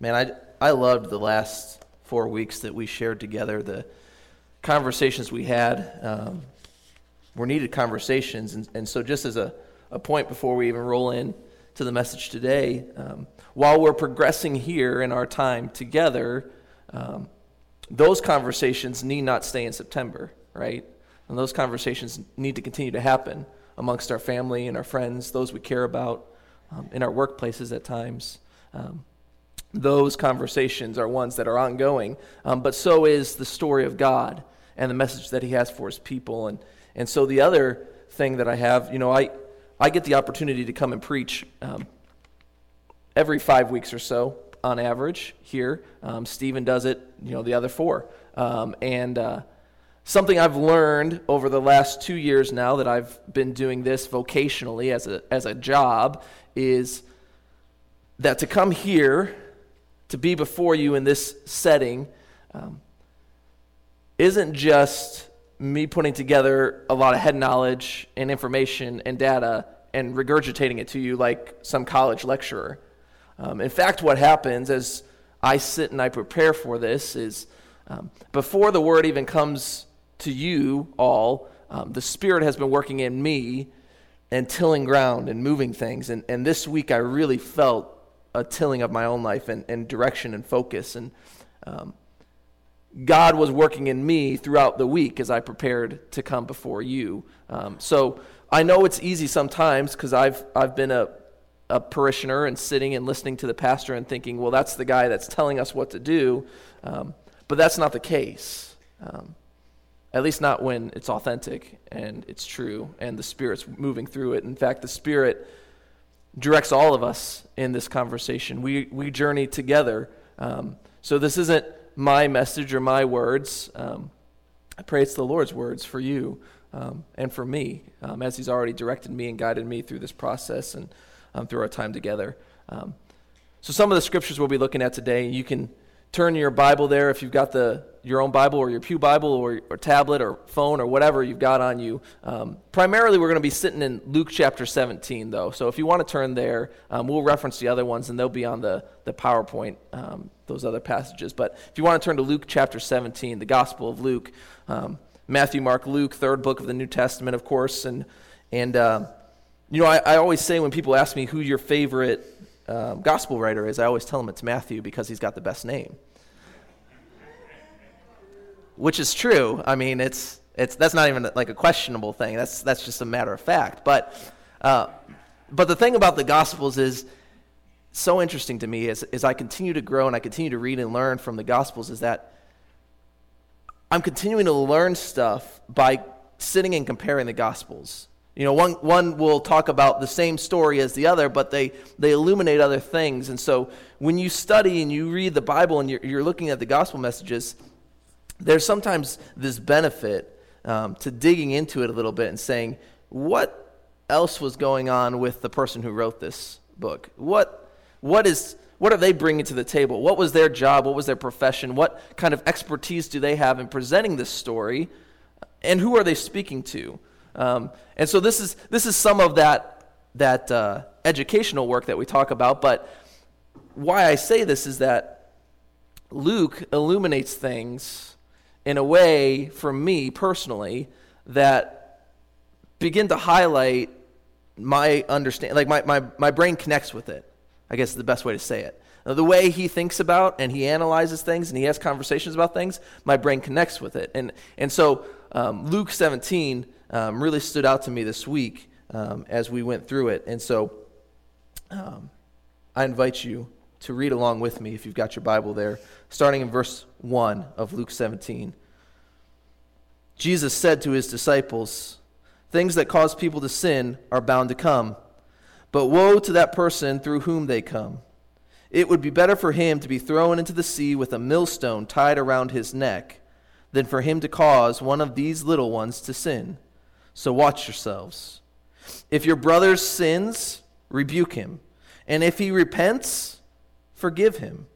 Man, I, I loved the last four weeks that we shared together, the conversations we had um, were needed conversations. And, and so, just as a, a point before we even roll in to the message today, um, while we're progressing here in our time together, um, those conversations need not stay in September, right? And those conversations need to continue to happen amongst our family and our friends, those we care about, um, in our workplaces at times. Um, those conversations are ones that are ongoing, um, but so is the story of God and the message that He has for His people. And, and so the other thing that I have, you know, I, I get the opportunity to come and preach um, every five weeks or so on average here. Um, Stephen does it, you know, the other four. Um, and uh, something I've learned over the last two years now that I've been doing this vocationally as a, as a job is that to come here to be before you in this setting um, isn't just me putting together a lot of head knowledge and information and data and regurgitating it to you like some college lecturer. Um, in fact, what happens as I sit and I prepare for this is um, before the word even comes to you all, um, the Spirit has been working in me and tilling ground and moving things. And, and this week I really felt a tilling of my own life and, and direction and focus. And um, God was working in me throughout the week as I prepared to come before you. Um, so I know it's easy sometimes because I've, I've been a, a parishioner and sitting and listening to the pastor and thinking, well, that's the guy that's telling us what to do. Um, but that's not the case. Um, at least not when it's authentic and it's true and the Spirit's moving through it. In fact, the Spirit directs all of us in this conversation. We, we journey together. Um, so this isn't my message or my words. Um, I pray it's the Lord's words for you um, and for me, um, as He's already directed me and guided me through this process and um, through our time together. Um, so some of the scriptures we'll be looking at today, you can turn your Bible there if you've got the your own Bible or your Pew Bible or, or tablet or phone or whatever you've got on you. Um, primarily, we're going to be sitting in Luke chapter 17, though. So if you want to turn there, um, we'll reference the other ones and they'll be on the, the PowerPoint, um, those other passages. But if you want to turn to Luke chapter 17, the Gospel of Luke, um, Matthew, Mark, Luke, third book of the New Testament, of course. And, and uh, you know, I, I, always say when people ask me who your favorite um, gospel writer is, I always tell him it's Matthew because he's got the best name which is true. I mean, it's, it's, that's not even like a questionable thing. That's, that's just a matter of fact. But, uh, but the thing about the Gospels is so interesting to me as, as I continue to grow and I continue to read and learn from the Gospels is that I'm continuing to learn stuff by sitting and comparing the Gospels. You know, one, one will talk about the same story as the other, but they, they illuminate other things. And so when you study and you read the Bible and you're, you're looking at the gospel messages, there's sometimes this benefit um, to digging into it a little bit and saying, what else was going on with the person who wrote this book? What, what, is, what are they bringing to the table? What was their job? What was their profession? What kind of expertise do they have in presenting this story? And who are they speaking to? Um, and so this is, this is some of that, that uh, educational work that we talk about. But why I say this is that Luke illuminates things in a way, for me personally, that begin to highlight my understand like my, my, my brain connects with it i guess is the best way to say it now, the way he thinks about and he analyzes things and he has conversations about things my brain connects with it and, and so um, luke 17 um, really stood out to me this week um, as we went through it and so um, i invite you to read along with me if you've got your bible there starting in verse 1 of Luke 17. Jesus said to his disciples, Things that cause people to sin are bound to come, but woe to that person through whom they come. It would be better for him to be thrown into the sea with a millstone tied around his neck than for him to cause one of these little ones to sin. So watch yourselves. If your brother sins, rebuke him, and if he repents, forgive him.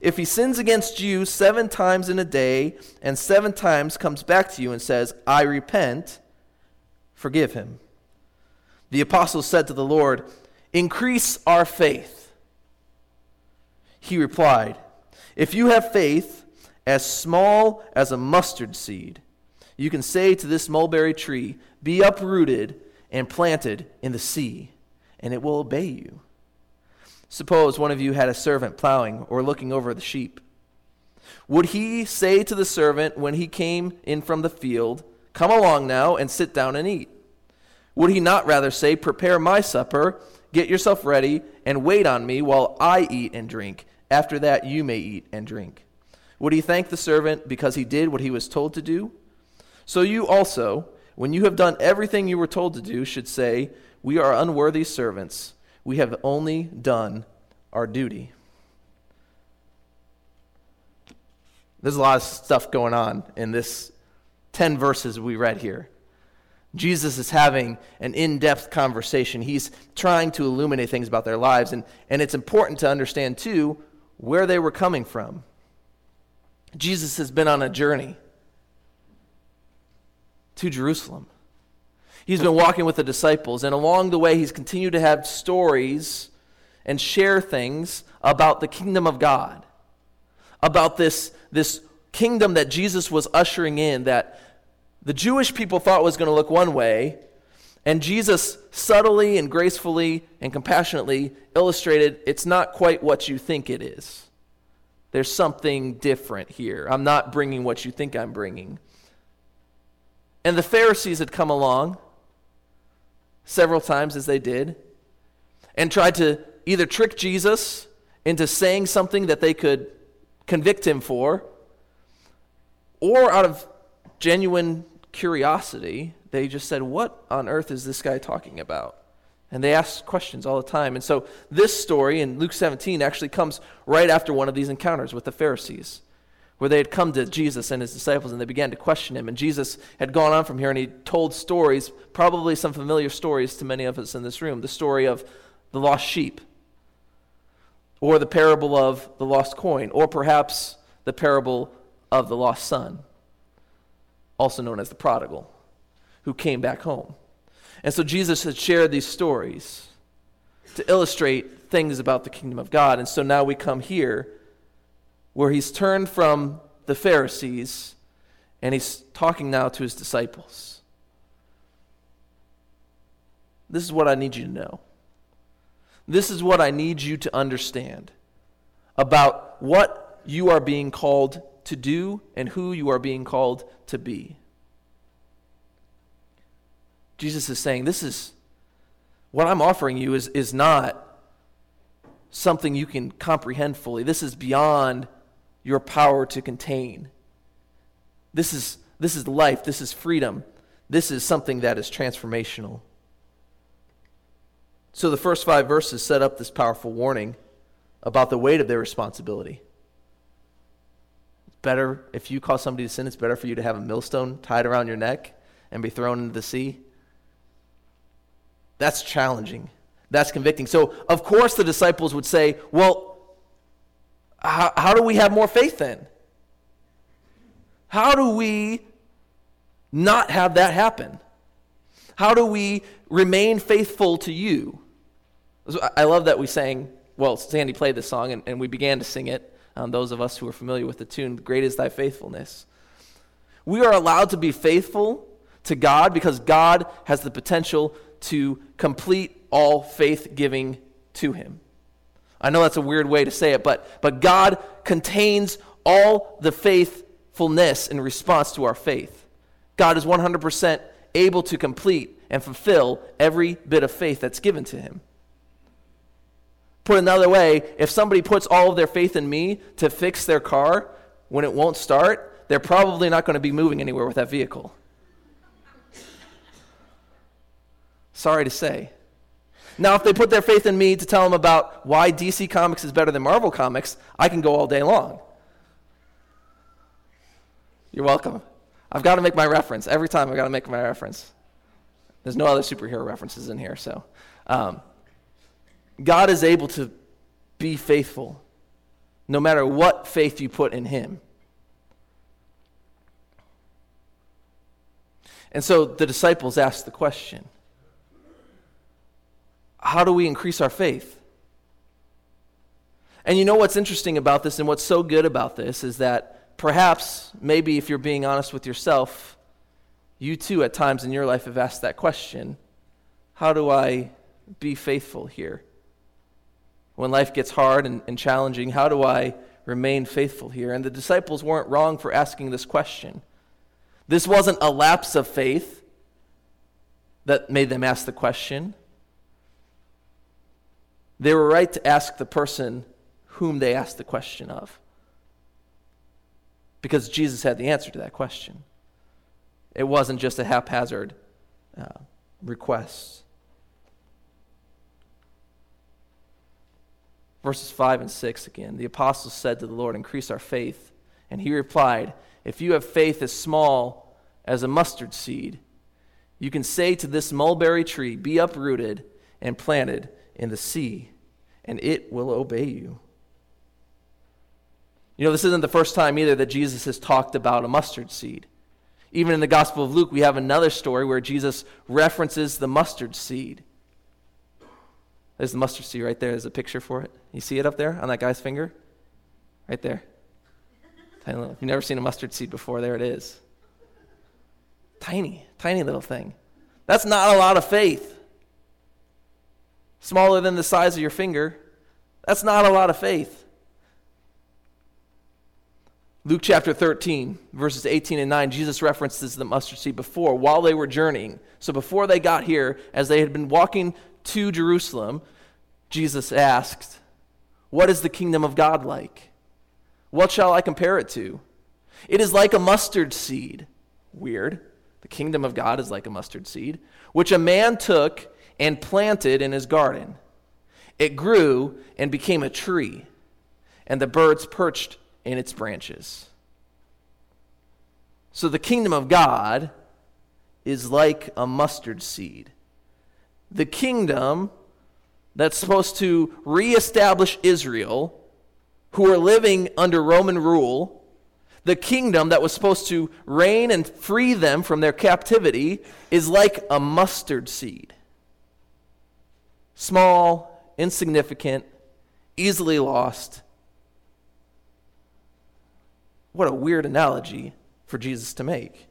If he sins against you seven times in a day and seven times comes back to you and says, I repent, forgive him. The apostles said to the Lord, Increase our faith. He replied, If you have faith as small as a mustard seed, you can say to this mulberry tree, Be uprooted and planted in the sea, and it will obey you. Suppose one of you had a servant plowing or looking over the sheep. Would he say to the servant when he came in from the field, Come along now and sit down and eat? Would he not rather say, Prepare my supper, get yourself ready, and wait on me while I eat and drink? After that, you may eat and drink. Would he thank the servant because he did what he was told to do? So you also, when you have done everything you were told to do, should say, We are unworthy servants. We have only done our duty. There's a lot of stuff going on in this 10 verses we read here. Jesus is having an in depth conversation. He's trying to illuminate things about their lives. And, and it's important to understand, too, where they were coming from. Jesus has been on a journey to Jerusalem. He's been walking with the disciples, and along the way, he's continued to have stories and share things about the kingdom of God, about this, this kingdom that Jesus was ushering in that the Jewish people thought was going to look one way, and Jesus subtly and gracefully and compassionately illustrated it's not quite what you think it is. There's something different here. I'm not bringing what you think I'm bringing. And the Pharisees had come along several times, as they did, and tried to either trick Jesus into saying something that they could convict him for, or out of genuine curiosity, they just said, What on earth is this guy talking about? And they asked questions all the time. And so this story in Luke 17 actually comes right after one of these encounters with the Pharisees, where they had come to Jesus and his disciples and they began to question him. And Jesus had gone on from here and he told stories, probably some familiar stories to many of us in this room the story of the lost sheep, or the parable of the lost coin, or perhaps the parable of the lost son also known as the prodigal, who came back home. And so Jesus had shared these stories to illustrate things about the kingdom of God. And so now we come here where he's turned from the Pharisees and he's talking now to his disciples. This is what I need you to know. This is what I need you to understand about what you are being called to do and who you are being called to be. Jesus is saying, This is what I'm offering you is, is not something you can comprehend fully. This is beyond your power to contain. This is, this is life. This is freedom. This is something that is transformational. So the first five verses set up this powerful warning about the weight of their responsibility better, if you cause somebody to sin, it's better for you to have a millstone tied around your neck and be thrown into the sea. That's challenging. That's convicting. So, of course, the disciples would say, Well, how, how do we have more faith then? How do we not have that happen? How do we remain faithful to you? I love that we sang, well, Sandy played this song and, and we began to sing it um, those of us who are familiar with the tune, Great is Thy Faithfulness. We are allowed to be faithful to God because God has the potential to complete all faith giving to Him. I know that's a weird way to say it, but, but God contains all the faithfulness in response to our faith. God is 100% able to complete and fulfill every bit of faith that's given to Him. Put another way, if somebody puts all of their faith in me to fix their car when it won't start, they're probably not going to be moving anywhere with that vehicle. Sorry to say. Now, if they put their faith in me to tell them about why DC Comics is better than Marvel Comics, I can go all day long. You're welcome. I've got to make my reference. Every time I've got to make my reference. There's no other superhero references in here, so. Um, God is able to be faithful no matter what faith you put in Him. And so the disciples asked the question How do we increase our faith? And you know what's interesting about this and what's so good about this is that perhaps, maybe if you're being honest with yourself, you too at times in your life have asked that question How do I be faithful here? When life gets hard and, and challenging, how do I remain faithful here? And the disciples weren't wrong for asking this question. This wasn't a lapse of faith that made them ask the question. They were right to ask the person whom they asked the question of. Because Jesus had the answer to that question. It wasn't just a haphazard uh, request. Verses 5 and 6 again. The apostles said to the Lord, Increase our faith. And he replied, If you have faith as small as a mustard seed, you can say to this mulberry tree, Be uprooted and planted in the sea, and it will obey you. You know, this isn't the first time either that Jesus has talked about a mustard seed. Even in the Gospel of Luke, we have another story where Jesus references the mustard seed. There's the mustard seed right there. There's a picture for it. You see it up there on that guy's finger? Right there. tiny You've never seen a mustard seed before. There it is. Tiny, tiny little thing. That's not a lot of faith. Smaller than the size of your finger. That's not a lot of faith. Luke chapter 13, verses 18 and 9, Jesus references the mustard seed before, while they were journeying. So before they got here, as they had been walking to Jerusalem, Jesus asked, What is the kingdom of God like? What shall I compare it to? It is like a mustard seed. Weird. The kingdom of God is like a mustard seed, which a man took and planted in his garden. It grew and became a tree, and the birds perched in its branches. So the kingdom of God is like a mustard seed. The kingdom that's supposed to reestablish Israel, who are living under Roman rule, the kingdom that was supposed to reign and free them from their captivity, is like a mustard seed. Small, insignificant, easily lost, what a weird analogy for Jesus to make.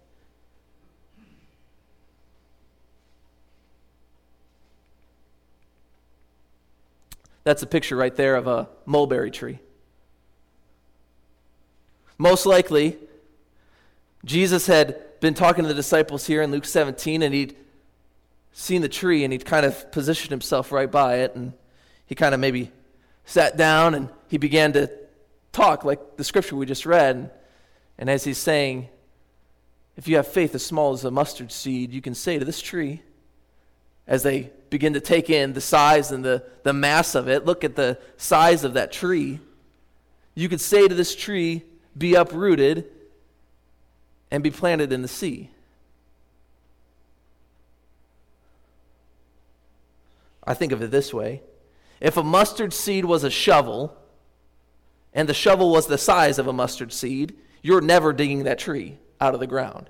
That's a picture right there of a mulberry tree. Most likely, Jesus had been talking to the disciples here in Luke 17, and he'd seen the tree and he'd kind of positioned himself right by it, and he kind of maybe sat down and he began to talk like the scripture we just read. And as he's saying, if you have faith as small as a mustard seed, you can say to this tree, as they begin to take in the size and the, the mass of it, look at the size of that tree. You could say to this tree, be uprooted and be planted in the sea. I think of it this way if a mustard seed was a shovel, and the shovel was the size of a mustard seed, you're never digging that tree out of the ground.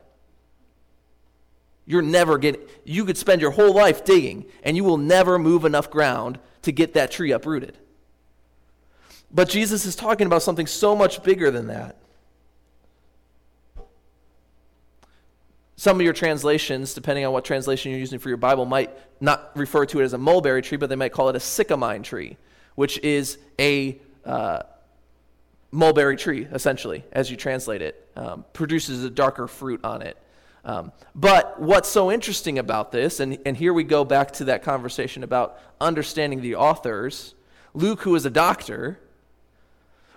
You're never getting, you could spend your whole life digging, and you will never move enough ground to get that tree uprooted. But Jesus is talking about something so much bigger than that. Some of your translations, depending on what translation you're using for your Bible, might not refer to it as a mulberry tree, but they might call it a sycamine tree, which is a uh, mulberry tree, essentially, as you translate it, um, produces a darker fruit on it. Um, but what's so interesting about this, and, and here we go back to that conversation about understanding the authors, Luke, who is a doctor,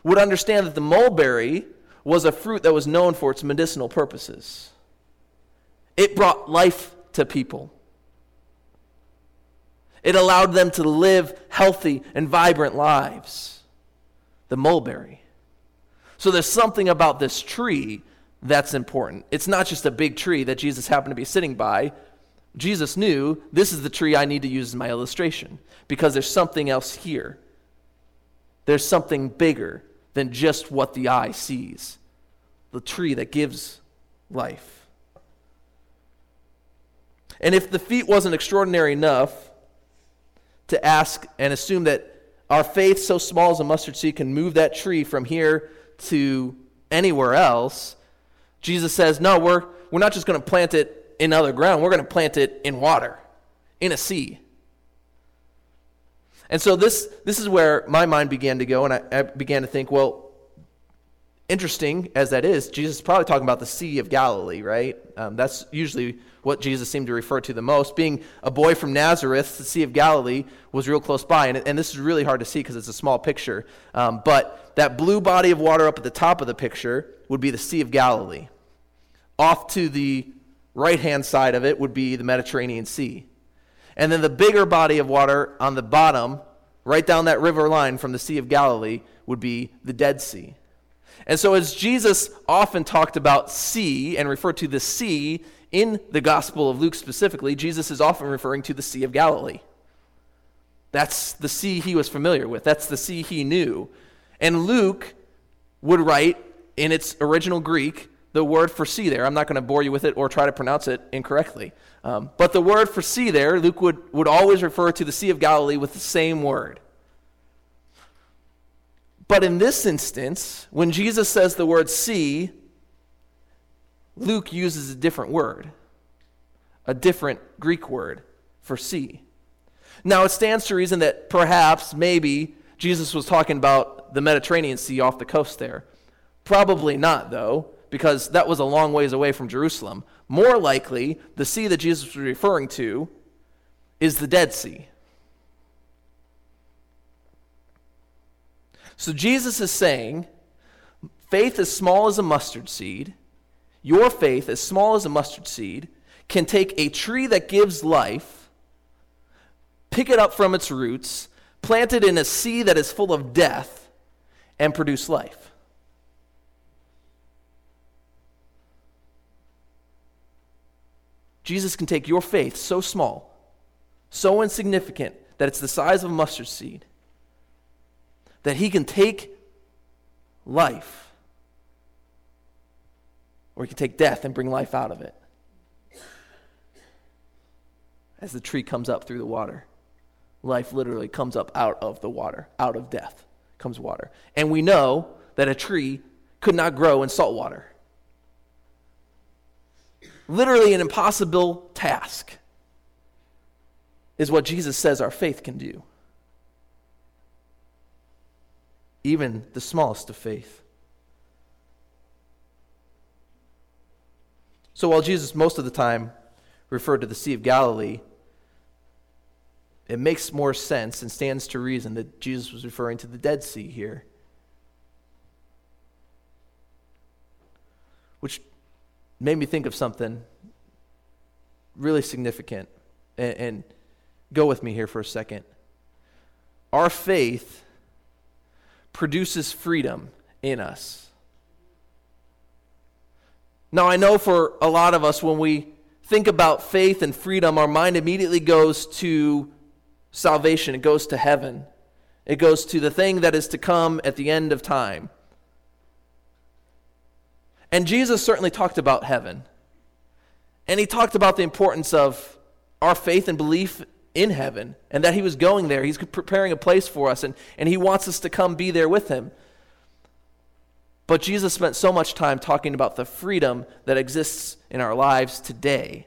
would understand that the mulberry was a fruit that was known for its medicinal purposes. It brought life to people. It allowed them to live healthy and vibrant lives. The mulberry. So there's something about this tree that's important. It's not just a big tree that Jesus happened to be sitting by. Jesus knew this is the tree I need to use as my illustration because there's something else here. There's something bigger than just what the eye sees the tree that gives life. And if the feat wasn't extraordinary enough to ask and assume that our faith, so small as a mustard seed, can move that tree from here to anywhere else, Jesus says, no, we're, we're not just going to plant it in other ground, we're going to plant it in water, in a sea. And so this, this is where my mind began to go, and I, I began to think, well, interesting as that is, Jesus is probably talking about the Sea of Galilee, right? Um, that's usually what Jesus seemed to refer to the most. Being a boy from Nazareth, the Sea of Galilee was real close by, and, and this is really hard to see because it's a small picture. Um, but that blue body of water up at the top of the picture would be the Sea of Galilee. Off to the right hand side of it would be the Mediterranean Sea. And then the bigger body of water on the bottom, right down that river line from the Sea of Galilee, would be the Dead Sea. And so, as Jesus often talked about sea and referred to the sea in the Gospel of Luke specifically, Jesus is often referring to the Sea of Galilee. That's the sea he was familiar with, that's the sea he knew. And Luke would write in its original Greek the word for sea there. I'm not going to bore you with it or try to pronounce it incorrectly. Um, but the word for sea there, Luke would, would always refer to the Sea of Galilee with the same word. But in this instance, when Jesus says the word sea, Luke uses a different word, a different Greek word for sea. Now, it stands to reason that perhaps, maybe, Jesus was talking about the Mediterranean Sea off the coast there. Probably not, though, because that was a long ways away from Jerusalem. More likely, the sea that Jesus was referring to is the Dead Sea. So Jesus is saying, faith as small as a mustard seed, your faith as small as a mustard seed, can take a tree that gives life, pick it up from its roots, plant it in a sea that is full of death, and produce life. Jesus can take your faith so small, so insignificant that it's the size of a mustard seed, that he can take life, or he can take death and bring life out of it. As the tree comes up through the water, life literally comes up out of the water, out of death comes water. And we know that a tree could not grow in salt water literally an impossible task, is what Jesus says our faith can do. Even the smallest of faith. So while Jesus most of the time referred to the Sea of Galilee, it makes more sense and stands to reason that Jesus was referring to the Dead Sea here. Which made me think of something really significant. And, and go with me here for a second. Our faith produces freedom in us. Now, I know for a lot of us, when we think about faith and freedom, our mind immediately goes to salvation, it goes to heaven, it goes to the thing that is to come at the end of time. And Jesus certainly talked about heaven. And he talked about the importance of our faith and belief in heaven and that he was going there. He's preparing a place for us and, and he wants us to come be there with him. But Jesus spent so much time talking about the freedom that exists in our lives today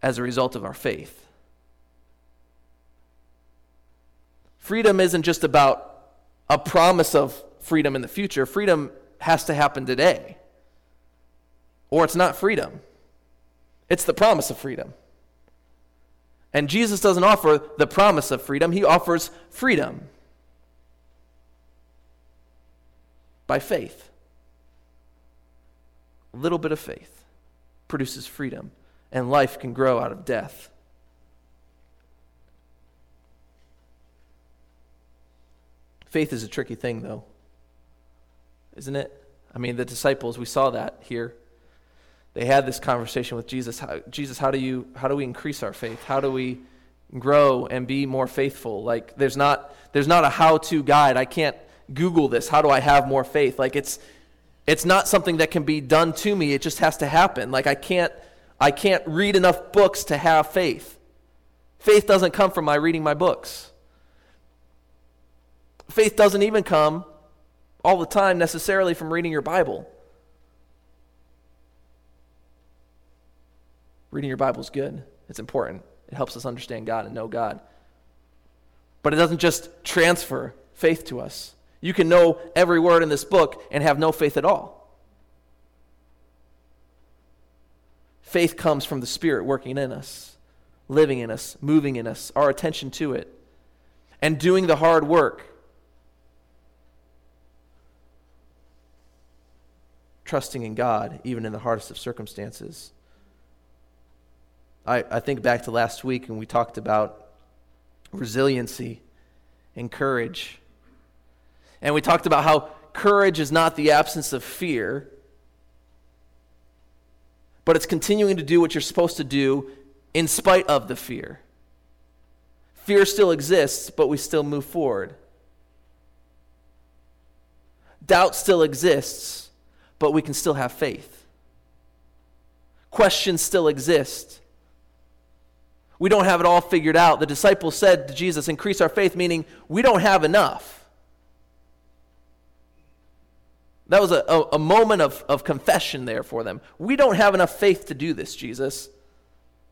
as a result of our faith. Freedom isn't just about a promise of freedom in the future, freedom has to happen today or it's not freedom. It's the promise of freedom. And Jesus doesn't offer the promise of freedom, he offers freedom by faith. A little bit of faith produces freedom, and life can grow out of death. Faith is a tricky thing, though, isn't it? I mean, the disciples, we saw that here they had this conversation with Jesus. How, Jesus, how do you how do we increase our faith? How do we grow and be more faithful? Like there's not there's not a how-to guide. I can't Google this. How do I have more faith? Like it's it's not something that can be done to me. It just has to happen. Like I can't I can't read enough books to have faith. Faith doesn't come from my reading my books. Faith doesn't even come all the time necessarily from reading your Bible. Reading your Bible is good, it's important. It helps us understand God and know God. But it doesn't just transfer faith to us. You can know every word in this book and have no faith at all. Faith comes from the Spirit working in us, living in us, moving in us, our attention to it, and doing the hard work. Trusting in God, even in the hardest of circumstances. I, I think back to last week and we talked about resiliency and courage. And we talked about how courage is not the absence of fear, but it's continuing to do what you're supposed to do in spite of the fear. Fear still exists, but we still move forward. Doubt still exists, but we can still have faith. Questions still exist. We don't have it all figured out. The disciples said to Jesus, Increase our faith, meaning we don't have enough. That was a, a, a, moment of, of confession there for them. We don't have enough faith to do this, Jesus.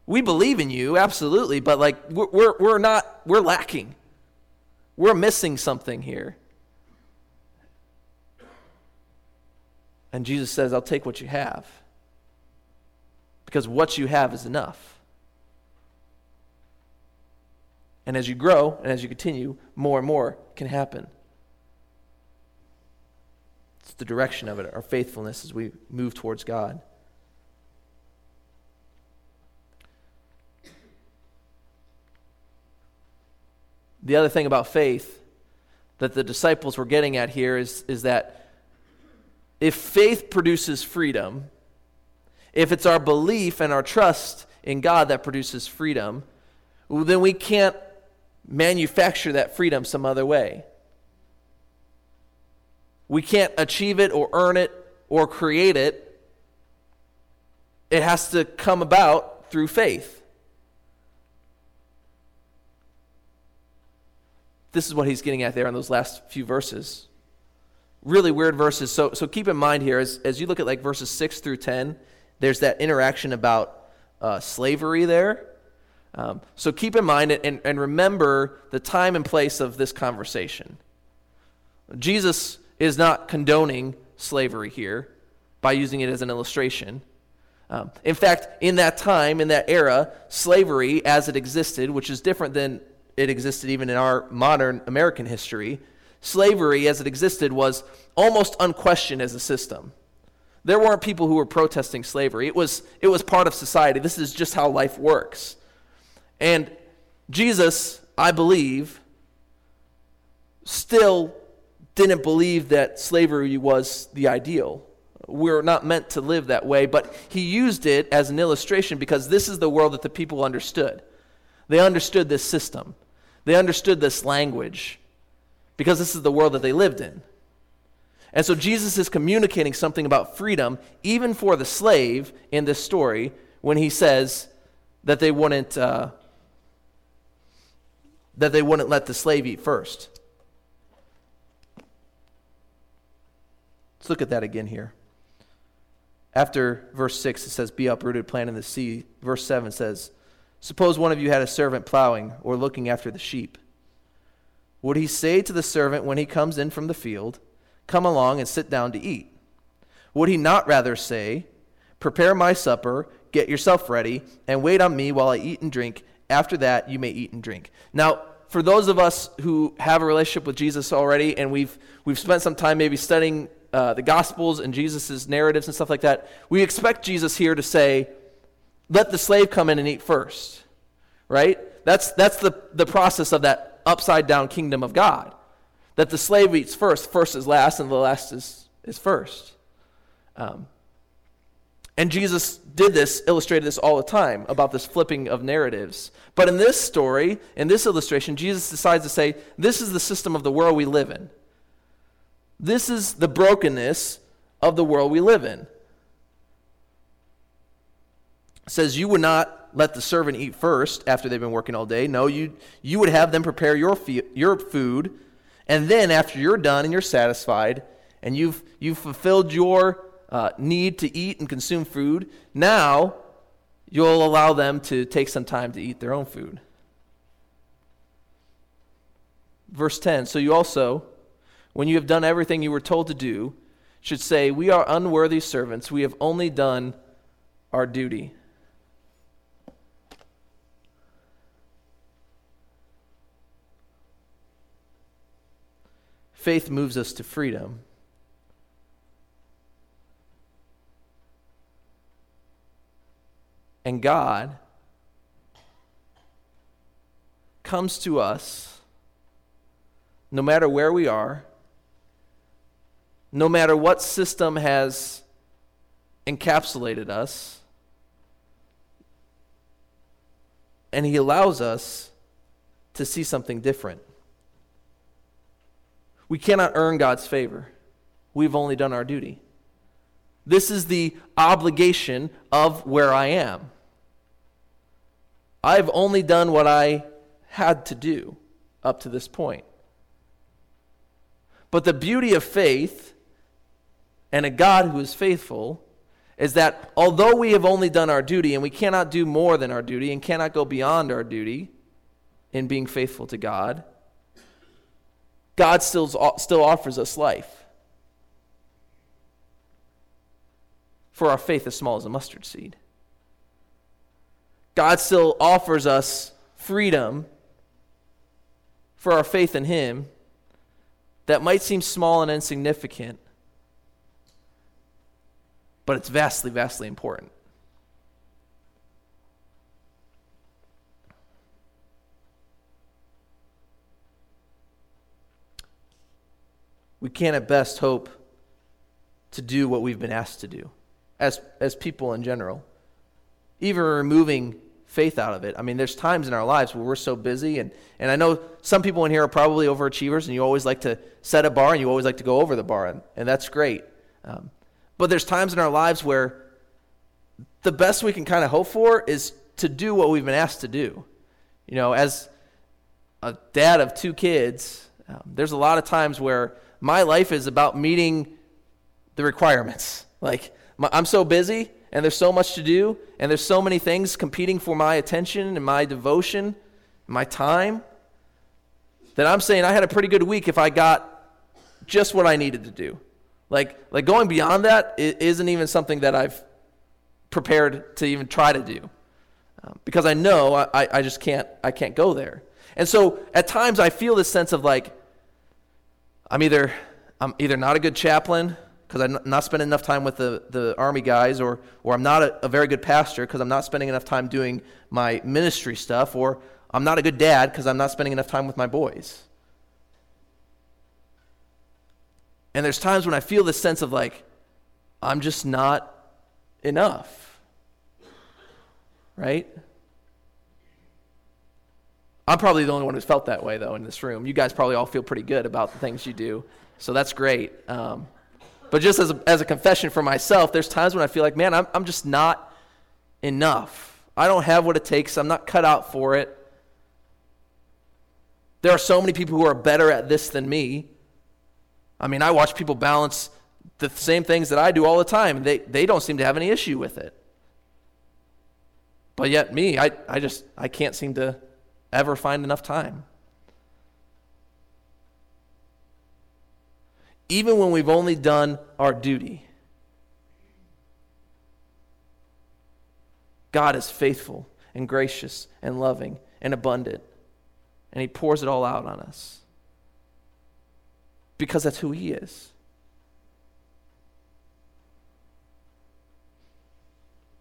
We believe in you, absolutely, but like we're, we're, we're not, we're lacking. We're missing something here. And Jesus says, I'll take what you have. Because what you have is enough. And as you grow and as you continue, more and more can happen. It's the direction of it, our faithfulness as we move towards God. The other thing about faith that the disciples were getting at here is, is that if faith produces freedom, if it's our belief and our trust in God that produces freedom, then we can't manufacture that freedom some other way. We can't achieve it or earn it or create it. It has to come about through faith. This is what he's getting at there in those last few verses. Really weird verses. So, so keep in mind here, as, as you look at like verses 6 through 10, there's that interaction about uh, slavery there. Um, so keep in mind and, and remember the time and place of this conversation. Jesus is not condoning slavery here by using it as an illustration. Um, in fact, in that time, in that era, slavery as it existed, which is different than it existed even in our modern American history, slavery as it existed was almost unquestioned as a system. There weren't people who were protesting slavery. It was, it was part of society. This is just how life works. And Jesus, I believe, still didn't believe that slavery was the ideal. We're not meant to live that way, but he used it as an illustration because this is the world that the people understood. They understood this system, they understood this language because this is the world that they lived in. And so Jesus is communicating something about freedom, even for the slave in this story, when he says that they wouldn't, uh, that they wouldn't let the slave eat first. Let's look at that again here. After verse 6, it says, Be uprooted, plant in the sea. Verse 7 says, Suppose one of you had a servant plowing or looking after the sheep. Would he say to the servant when he comes in from the field, Come along and sit down to eat? Would he not rather say, Prepare my supper, get yourself ready, and wait on me while I eat and drink? After that, you may eat and drink. Now, for those of us who have a relationship with Jesus already and we've, we've spent some time maybe studying uh, the Gospels and Jesus' narratives and stuff like that, we expect Jesus here to say, let the slave come in and eat first, right? That's, that's the, the process of that upside down kingdom of God. That the slave eats first, first is last, and the last is, is first. Um, and Jesus did this, illustrated this all the time about this flipping of narratives. But in this story, in this illustration, Jesus decides to say, This is the system of the world we live in. This is the brokenness of the world we live in. It says you would not let the servant eat first after they've been working all day. No, you you would have them prepare your your food And then after you're done and you're satisfied and you've, you've fulfilled your uh, need to eat and consume food, now you'll allow them to take some time to eat their own food. Verse 10 So you also, when you have done everything you were told to do, should say, We are unworthy servants. We have only done our duty. Faith moves us to freedom. And God comes to us no matter where we are, no matter what system has encapsulated us, and He allows us to see something different. We cannot earn God's favor. We've only done our duty. This is the obligation of where I am. I've only done what I had to do up to this point. But the beauty of faith and a God who is faithful is that although we have only done our duty and we cannot do more than our duty and cannot go beyond our duty in being faithful to God, God still, still offers us life. For our faith as small as a mustard seed. God still offers us freedom for our faith in Him that might seem small and insignificant, but it's vastly, vastly important. we can at best hope to do what we've been asked to do as, as people in general. Even removing faith out of it. I mean, there's times in our lives where we're so busy, and, and I know some people in here are probably overachievers, and you always like to set a bar and you always like to go over the bar, and, and that's great. Um, but there's times in our lives where the best we can kind of hope for is to do what we've been asked to do. You know, as a dad of two kids, um, there's a lot of times where my life is about meeting the requirements. Like, I'm so busy and there's so much to do and there's so many things competing for my attention and my devotion, and my time, that I'm saying I had a pretty good week if I got just what I needed to do. Like, like going beyond that isn't even something that I've prepared to even try to do. Um, because I know I, I just can't, I can't go there. And so at times I feel this sense of like, I'm either, I'm either not a good chaplain because I'm not spending enough time with the, the army guys, or, or I'm not a, a very good pastor because I'm not spending enough time doing my ministry stuff, or I'm not a good dad because I'm not spending enough time with my boys. And there's times when I feel this sense of like, I'm just not enough. Right? I'm probably the only one who's felt that way, though, in this room. You guys probably all feel pretty good about the things you do, so that's great. Um, but just as a, as a confession for myself, there's times when I feel like, man, I'm, I'm just not enough. I don't have what it takes. I'm not cut out for it. There are so many people who are better at this than me. I mean, I watch people balance the same things that I do all the time. They, they don't seem to have any issue with it. But yet, me, I, I just I can't seem to ever find enough time. Even when we've only done our duty, God is faithful and gracious and loving and abundant, and He pours it all out on us because that's who He is.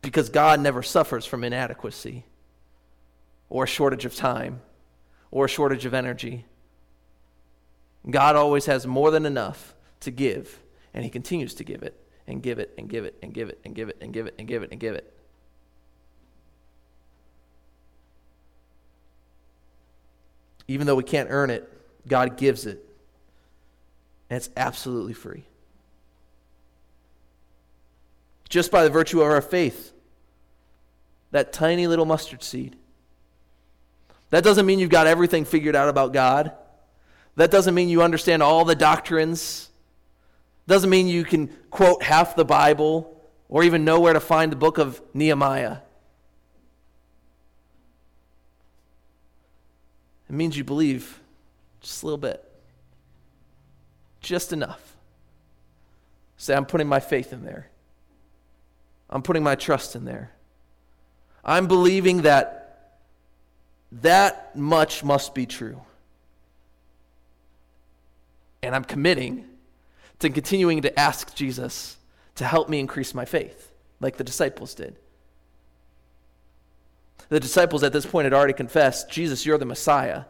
Because God never suffers from inadequacy or a shortage of time or a shortage of energy. God always has more than enough to give, and He continues to give it and give it and give it and give it and give it and give it and give it and give it. Even though we can't earn it, God gives it. And it's absolutely free. Just by the virtue of our faith, that tiny little mustard seed that doesn't mean you've got everything figured out about God. That doesn't mean you understand all the doctrines. Doesn't mean you can quote half the Bible or even know where to find the book of Nehemiah. It means you believe just a little bit, just enough. Say, I'm putting my faith in there. I'm putting my trust in there. I'm believing that that much must be true. And I'm committing to continuing to ask Jesus to help me increase my faith, like the disciples did. The disciples at this point had already confessed Jesus, you're the Messiah.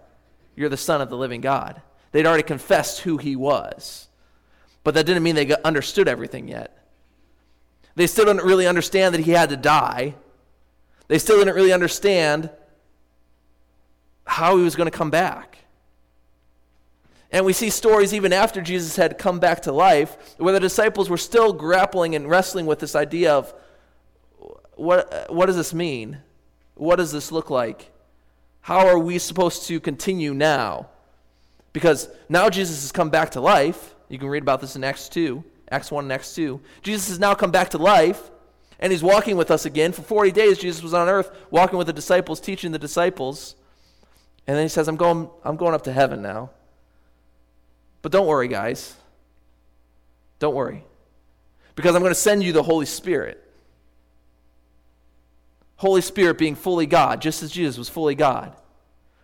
You're the Son of the living God. They'd already confessed who he was. But that didn't mean they understood everything yet. They still didn't really understand that he had to die. They still didn't really understand how he was going to come back. And we see stories even after Jesus had come back to life where the disciples were still grappling and wrestling with this idea of what, what does this mean? What does this look like? How are we supposed to continue now? Because now Jesus has come back to life. You can read about this in Acts 2, Acts 1 and Acts 2. Jesus has now come back to life, and he's walking with us again. For 40 days, Jesus was on earth walking with the disciples, teaching the disciples. And then he says, I'm going, I'm going up to heaven now. But don't worry, guys. Don't worry. Because I'm going to send you the Holy Spirit. Holy Spirit being fully God, just as Jesus was fully God.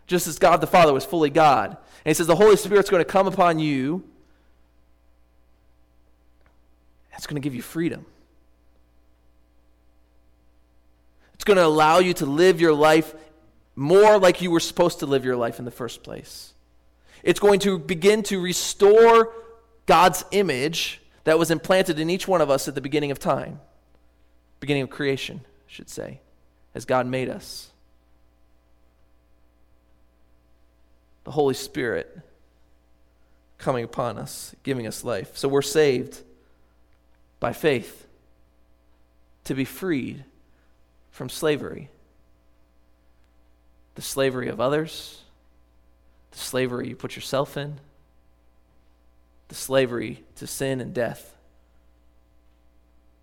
Just as God the Father was fully God. And he says, The Holy Spirit's going to come upon you. It's going to give you freedom. It's going to allow you to live your life more like you were supposed to live your life in the first place. It's going to begin to restore God's image that was implanted in each one of us at the beginning of time, beginning of creation, I should say, as God made us. The Holy Spirit coming upon us, giving us life. So we're saved by faith to be freed from slavery the slavery of others the slavery you put yourself in, the slavery to sin and death.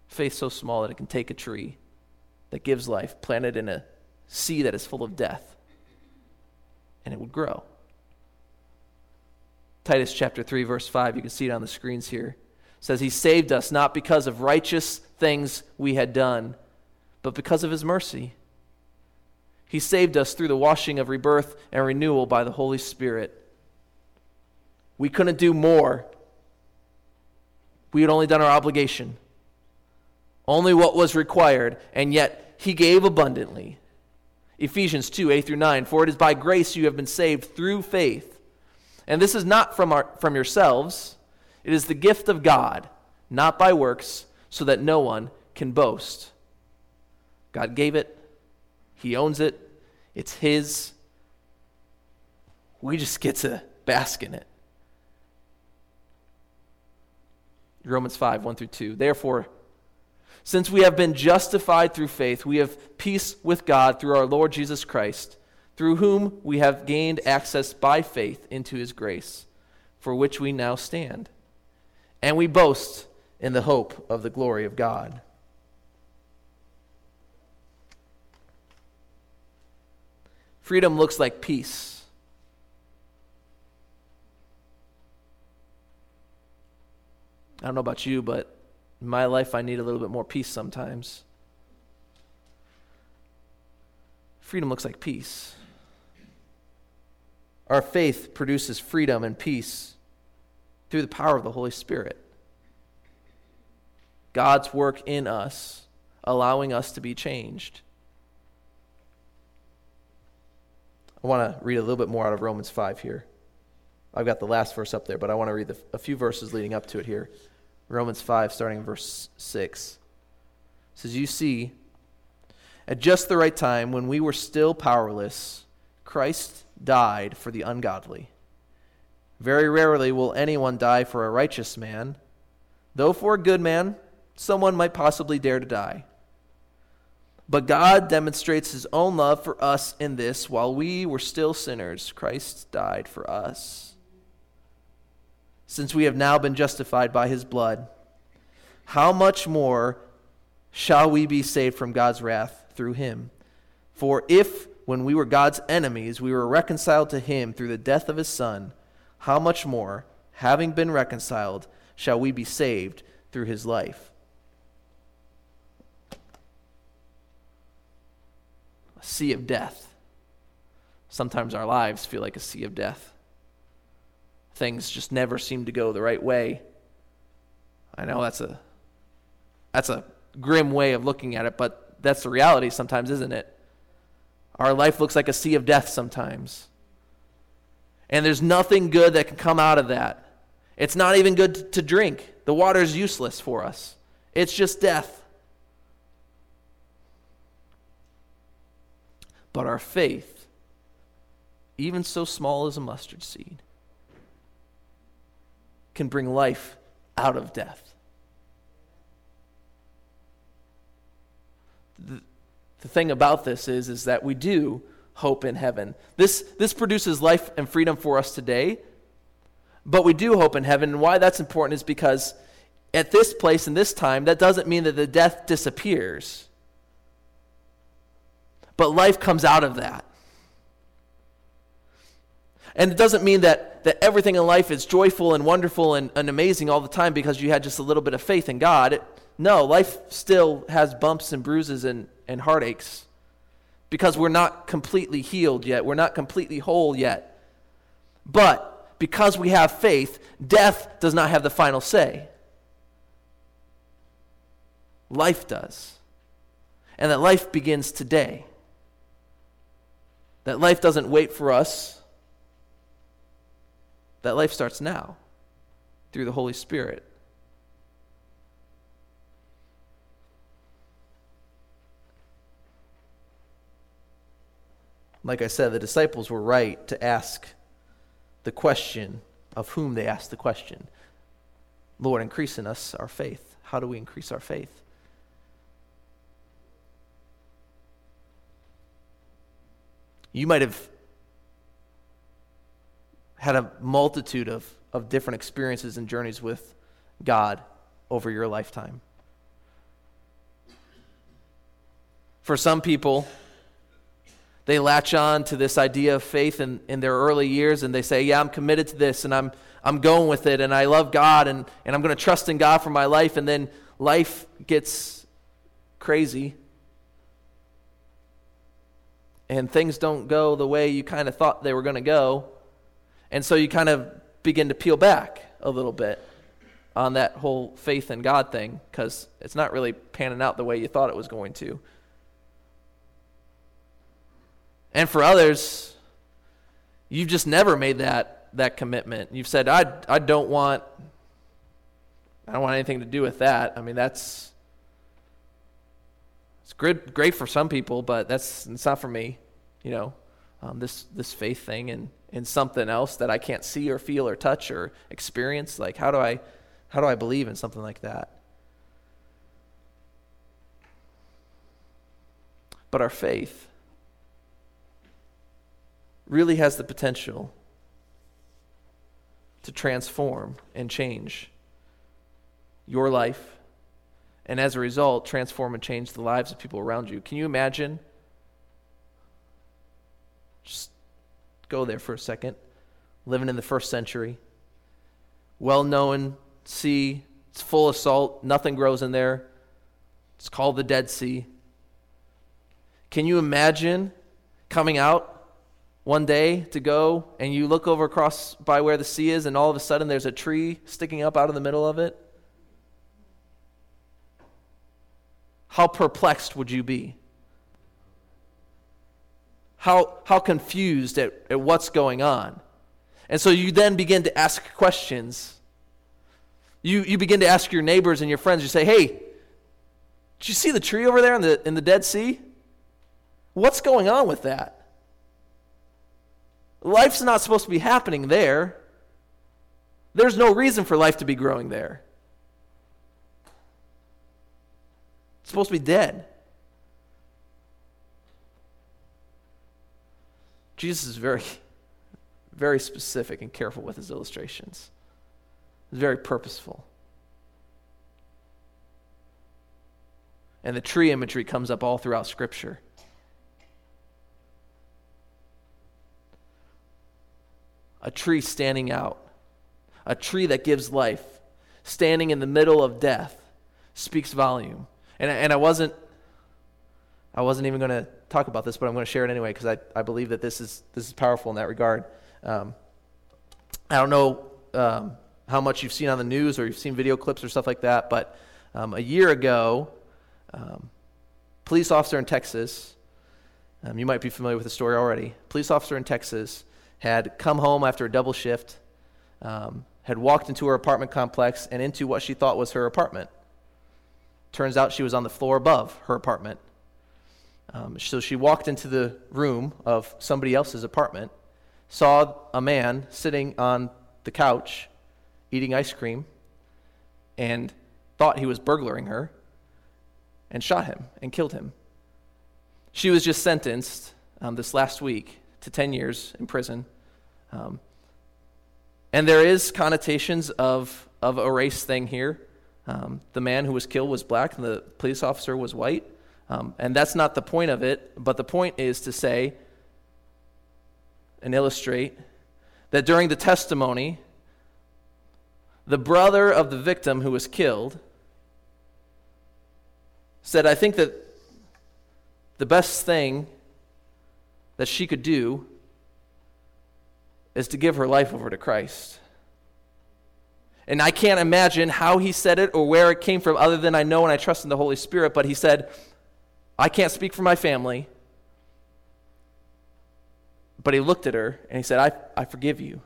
Faith so small that it can take a tree that gives life, planted in a sea that is full of death, and it would grow. Titus chapter 3, verse 5, you can see it on the screens here, says, He saved us not because of righteous things we had done, but because of His mercy he saved us through the washing of rebirth and renewal by the Holy Spirit. We couldn't do more. We had only done our obligation, only what was required, and yet He gave abundantly. Ephesians 2 8 through 9. For it is by grace you have been saved through faith. And this is not from, our, from yourselves, it is the gift of God, not by works, so that no one can boast. God gave it, he owns it, it's His. We just get to bask in it. Romans 5, 1 through 2. Therefore, since we have been justified through faith, we have peace with God through our Lord Jesus Christ, through whom we have gained access by faith into his grace, for which we now stand. And we boast in the hope of the glory of God. Freedom looks like peace. I don't know about you, but in my life, I need a little bit more peace sometimes. Freedom looks like peace. Our faith produces freedom and peace through the power of the Holy Spirit. God's work in us, allowing us to be changed. I want to read a little bit more out of Romans 5 here. I've got the last verse up there, but I want to read the, a few verses leading up to it here. Romans 5, starting in verse 6. It says, You see, at just the right time, when we were still powerless, Christ died for the ungodly. Very rarely will anyone die for a righteous man, though for a good man, someone might possibly dare to die. But God demonstrates his own love for us in this while we were still sinners, Christ died for us. since we have now been justified by his blood, how much more shall we be saved from God's wrath through him? For if, when we were God's enemies, we were reconciled to him through the death of his Son, how much more, having been reconciled, shall we be saved through his life? A sea of death. Sometimes our lives feel like a sea of death. Things just never seem to go the right way. I know that's a that's a grim way of looking at it, but that's the reality sometimes, isn't it? Our life looks like a sea of death sometimes. And there's nothing good that can come out of that. It's not even good to drink. The water is useless for us, it's just death. But our faith, even so small as a mustard seed, can bring life out of death. The, the thing about this is, is that we do hope in heaven. This, this produces life and freedom for us today, but we do hope in heaven. And why that's important is because at this place and this time, that doesn't mean that the death disappears, but life comes out of that. And it doesn't mean that, that everything in life is joyful and wonderful and, and amazing all the time because you had just a little bit of faith in God. It, no, life still has bumps and bruises and, and heartaches because we're not completely healed yet. We're not completely whole yet. But because we have faith, death does not have the final say. Life does. And that life begins today. That life doesn't wait for us that life starts now through the Holy Spirit. Like I said, the disciples were right to ask the question of whom they asked the question. Lord, increase in us our faith. How do we increase our faith? You might have had a multitude of, of different experiences and journeys with God over your lifetime. For some people, they latch on to this idea of faith in, in their early years and they say, Yeah, I'm committed to this and I'm, I'm going with it and I love God and, and I'm going to trust in God for my life. And then life gets crazy and things don't go the way you kind of thought they were going to go. And so you kind of begin to peel back a little bit on that whole faith in God thing because it's not really panning out the way you thought it was going to. And for others, you've just never made that, that commitment. You've said, I, I don't want I don't want anything to do with that. I mean, that's it's great for some people, but that's it's not for me. You know, um, this this faith thing, and in something else that I can't see or feel or touch or experience? Like how do I how do I believe in something like that? But our faith really has the potential to transform and change your life, and as a result, transform and change the lives of people around you. Can you imagine? Just go there for a second. Living in the first century. Well known sea. It's full of salt. Nothing grows in there. It's called the Dead Sea. Can you imagine coming out one day to go and you look over across by where the sea is and all of a sudden there's a tree sticking up out of the middle of it? How perplexed would you be? how, how confused at, at what's going on. And so you then begin to ask questions. You, you begin to ask your neighbors and your friends, you say, hey, did you see the tree over there in the, in the Dead Sea? What's going on with that? Life's not supposed to be happening there. There's no reason for life to be growing there. It's supposed to be dead. Jesus is very, very specific and careful with his illustrations. was very purposeful. And the tree imagery comes up all throughout Scripture. A tree standing out, a tree that gives life, standing in the middle of death, speaks volume. And, and I wasn't, I wasn't even going to talk about this, but I'm going to share it anyway because I, I believe that this is, this is powerful in that regard. Um, I don't know um, how much you've seen on the news or you've seen video clips or stuff like that, but um, a year ago, um, police officer in Texas, um, you might be familiar with the story already. Police officer in Texas had come home after a double shift, um, had walked into her apartment complex and into what she thought was her apartment. Turns out she was on the floor above her apartment. Um, so she walked into the room of somebody else's apartment, saw a man sitting on the couch eating ice cream, and thought he was burglaring her and shot him and killed him. She was just sentenced um, this last week to 10 years in prison. Um, and there is connotations of, of a race thing here. Um, the man who was killed was black and the police officer was white. Um, and that's not the point of it, but the point is to say and illustrate that during the testimony, the brother of the victim who was killed said, I think that the best thing that she could do is to give her life over to Christ. And I can't imagine how he said it or where it came from, other than I know and I trust in the Holy Spirit. But he said, I can't speak for my family. But he looked at her and he said, I, I forgive you.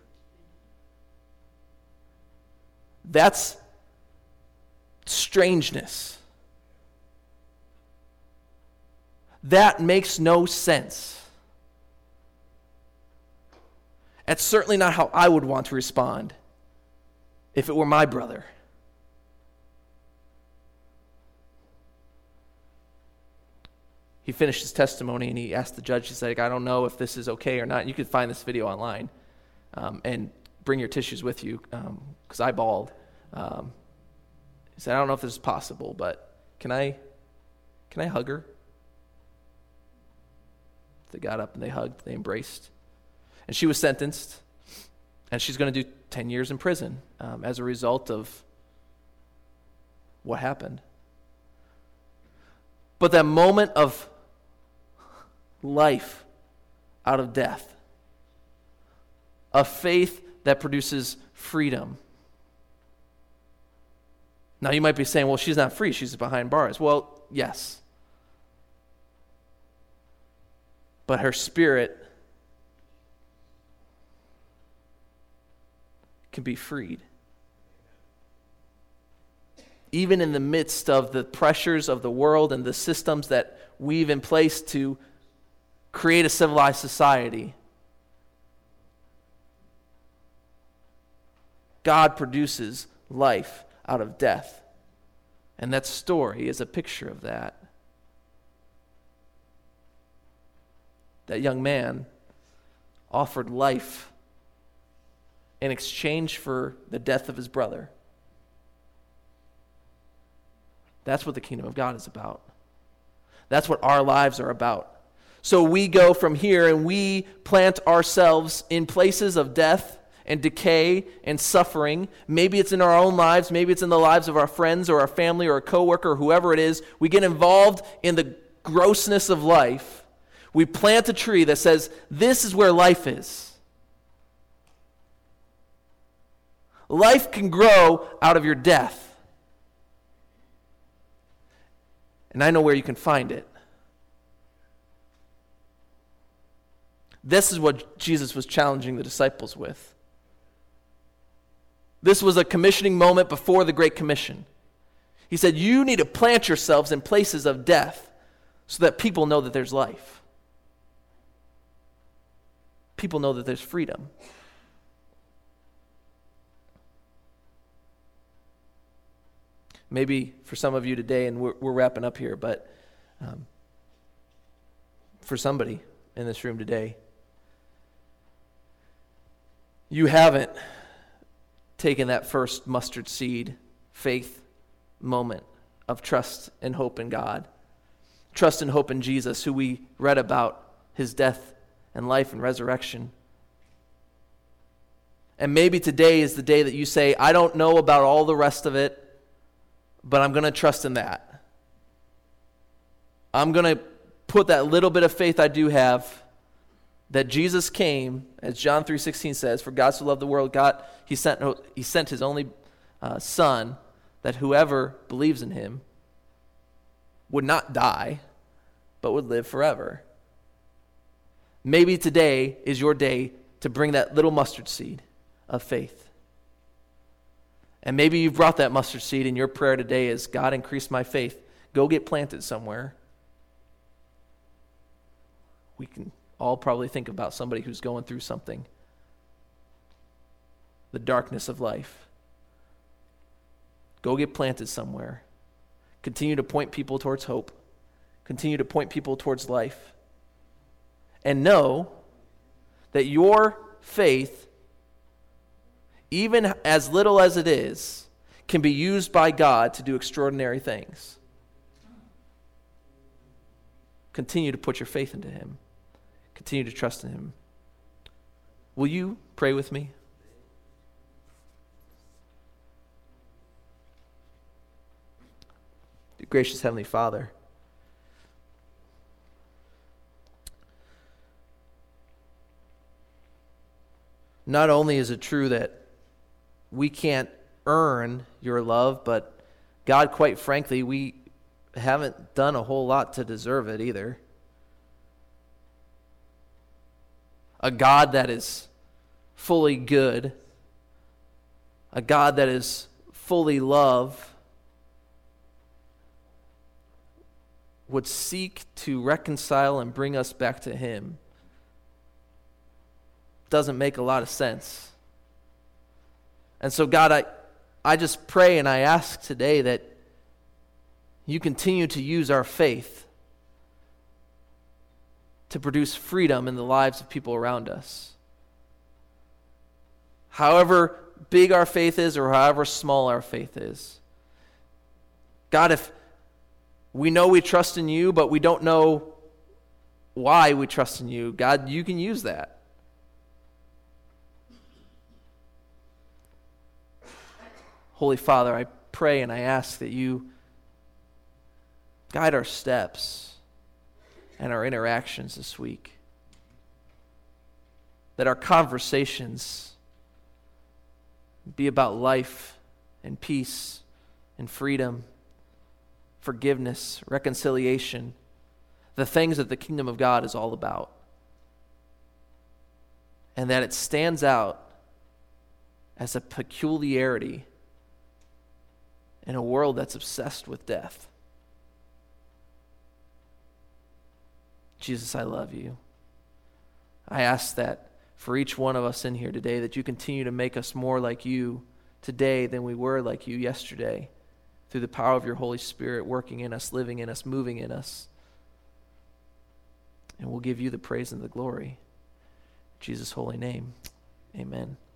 That's strangeness. That makes no sense. That's certainly not how I would want to respond if it were my brother. He finished his testimony and he asked the judge, he said, I don't know if this is okay or not. You can find this video online um, and bring your tissues with you because um, I bawled. Um, he said, I don't know if this is possible, but can I, can I hug her? They got up and they hugged, they embraced. And she was sentenced, and she's going to do 10 years in prison um, as a result of what happened. But that moment of life out of death, a faith that produces freedom. Now, you might be saying, well, she's not free, she's behind bars. Well, yes. But her spirit can be freed. Even in the midst of the pressures of the world and the systems that we've in place to create a civilized society, God produces life out of death. And that story is a picture of that. That young man offered life in exchange for the death of his brother. That's what the kingdom of God is about. That's what our lives are about. So we go from here and we plant ourselves in places of death and decay and suffering. Maybe it's in our own lives, maybe it's in the lives of our friends or our family or a coworker or whoever it is. We get involved in the grossness of life. We plant a tree that says, This is where life is. Life can grow out of your death. And I know where you can find it. This is what Jesus was challenging the disciples with. This was a commissioning moment before the Great Commission. He said, You need to plant yourselves in places of death so that people know that there's life. People know that there's freedom. Maybe for some of you today, and we're, we're wrapping up here, but um, for somebody in this room today, you haven't taken that first mustard seed faith moment of trust and hope in God. Trust and hope in Jesus, who we read about his death and life and resurrection. And maybe today is the day that you say, I don't know about all the rest of it, but I'm going to trust in that. I'm going to put that little bit of faith I do have that Jesus came, as John 3:16 says, for God so loved the world, God he sent he sent his only uh, son that whoever believes in him would not die, but would live forever. Maybe today is your day to bring that little mustard seed of faith. And maybe you've brought that mustard seed, and your prayer today is God, increase my faith. Go get planted somewhere. We can all probably think about somebody who's going through something the darkness of life. Go get planted somewhere. Continue to point people towards hope. Continue to point people towards life. And know that your faith, even as little as it is, can be used by God to do extraordinary things. Continue to put your faith into Him. Continue to trust in Him. Will you pray with me? Gracious Heavenly Father, not only is it true that we can't earn your love, but God, quite frankly, we haven't done a whole lot to deserve it either. a God that is fully good, a God that is fully love, would seek to reconcile and bring us back to Him doesn't make a lot of sense. And so, God, I, I just pray and I ask today that you continue to use our faith to produce freedom in the lives of people around us. However big our faith is or however small our faith is. God, if we know we trust in you, but we don't know why we trust in you, God, you can use that. Holy Father, I pray and I ask that you guide our steps and our interactions this week. That our conversations be about life and peace and freedom, forgiveness, reconciliation, the things that the kingdom of God is all about. And that it stands out as a peculiarity in a world that's obsessed with death. Jesus, I love you. I ask that for each one of us in here today, that you continue to make us more like you today than we were like you yesterday through the power of your Holy Spirit working in us, living in us, moving in us. And we'll give you the praise and the glory. In Jesus' holy name, amen.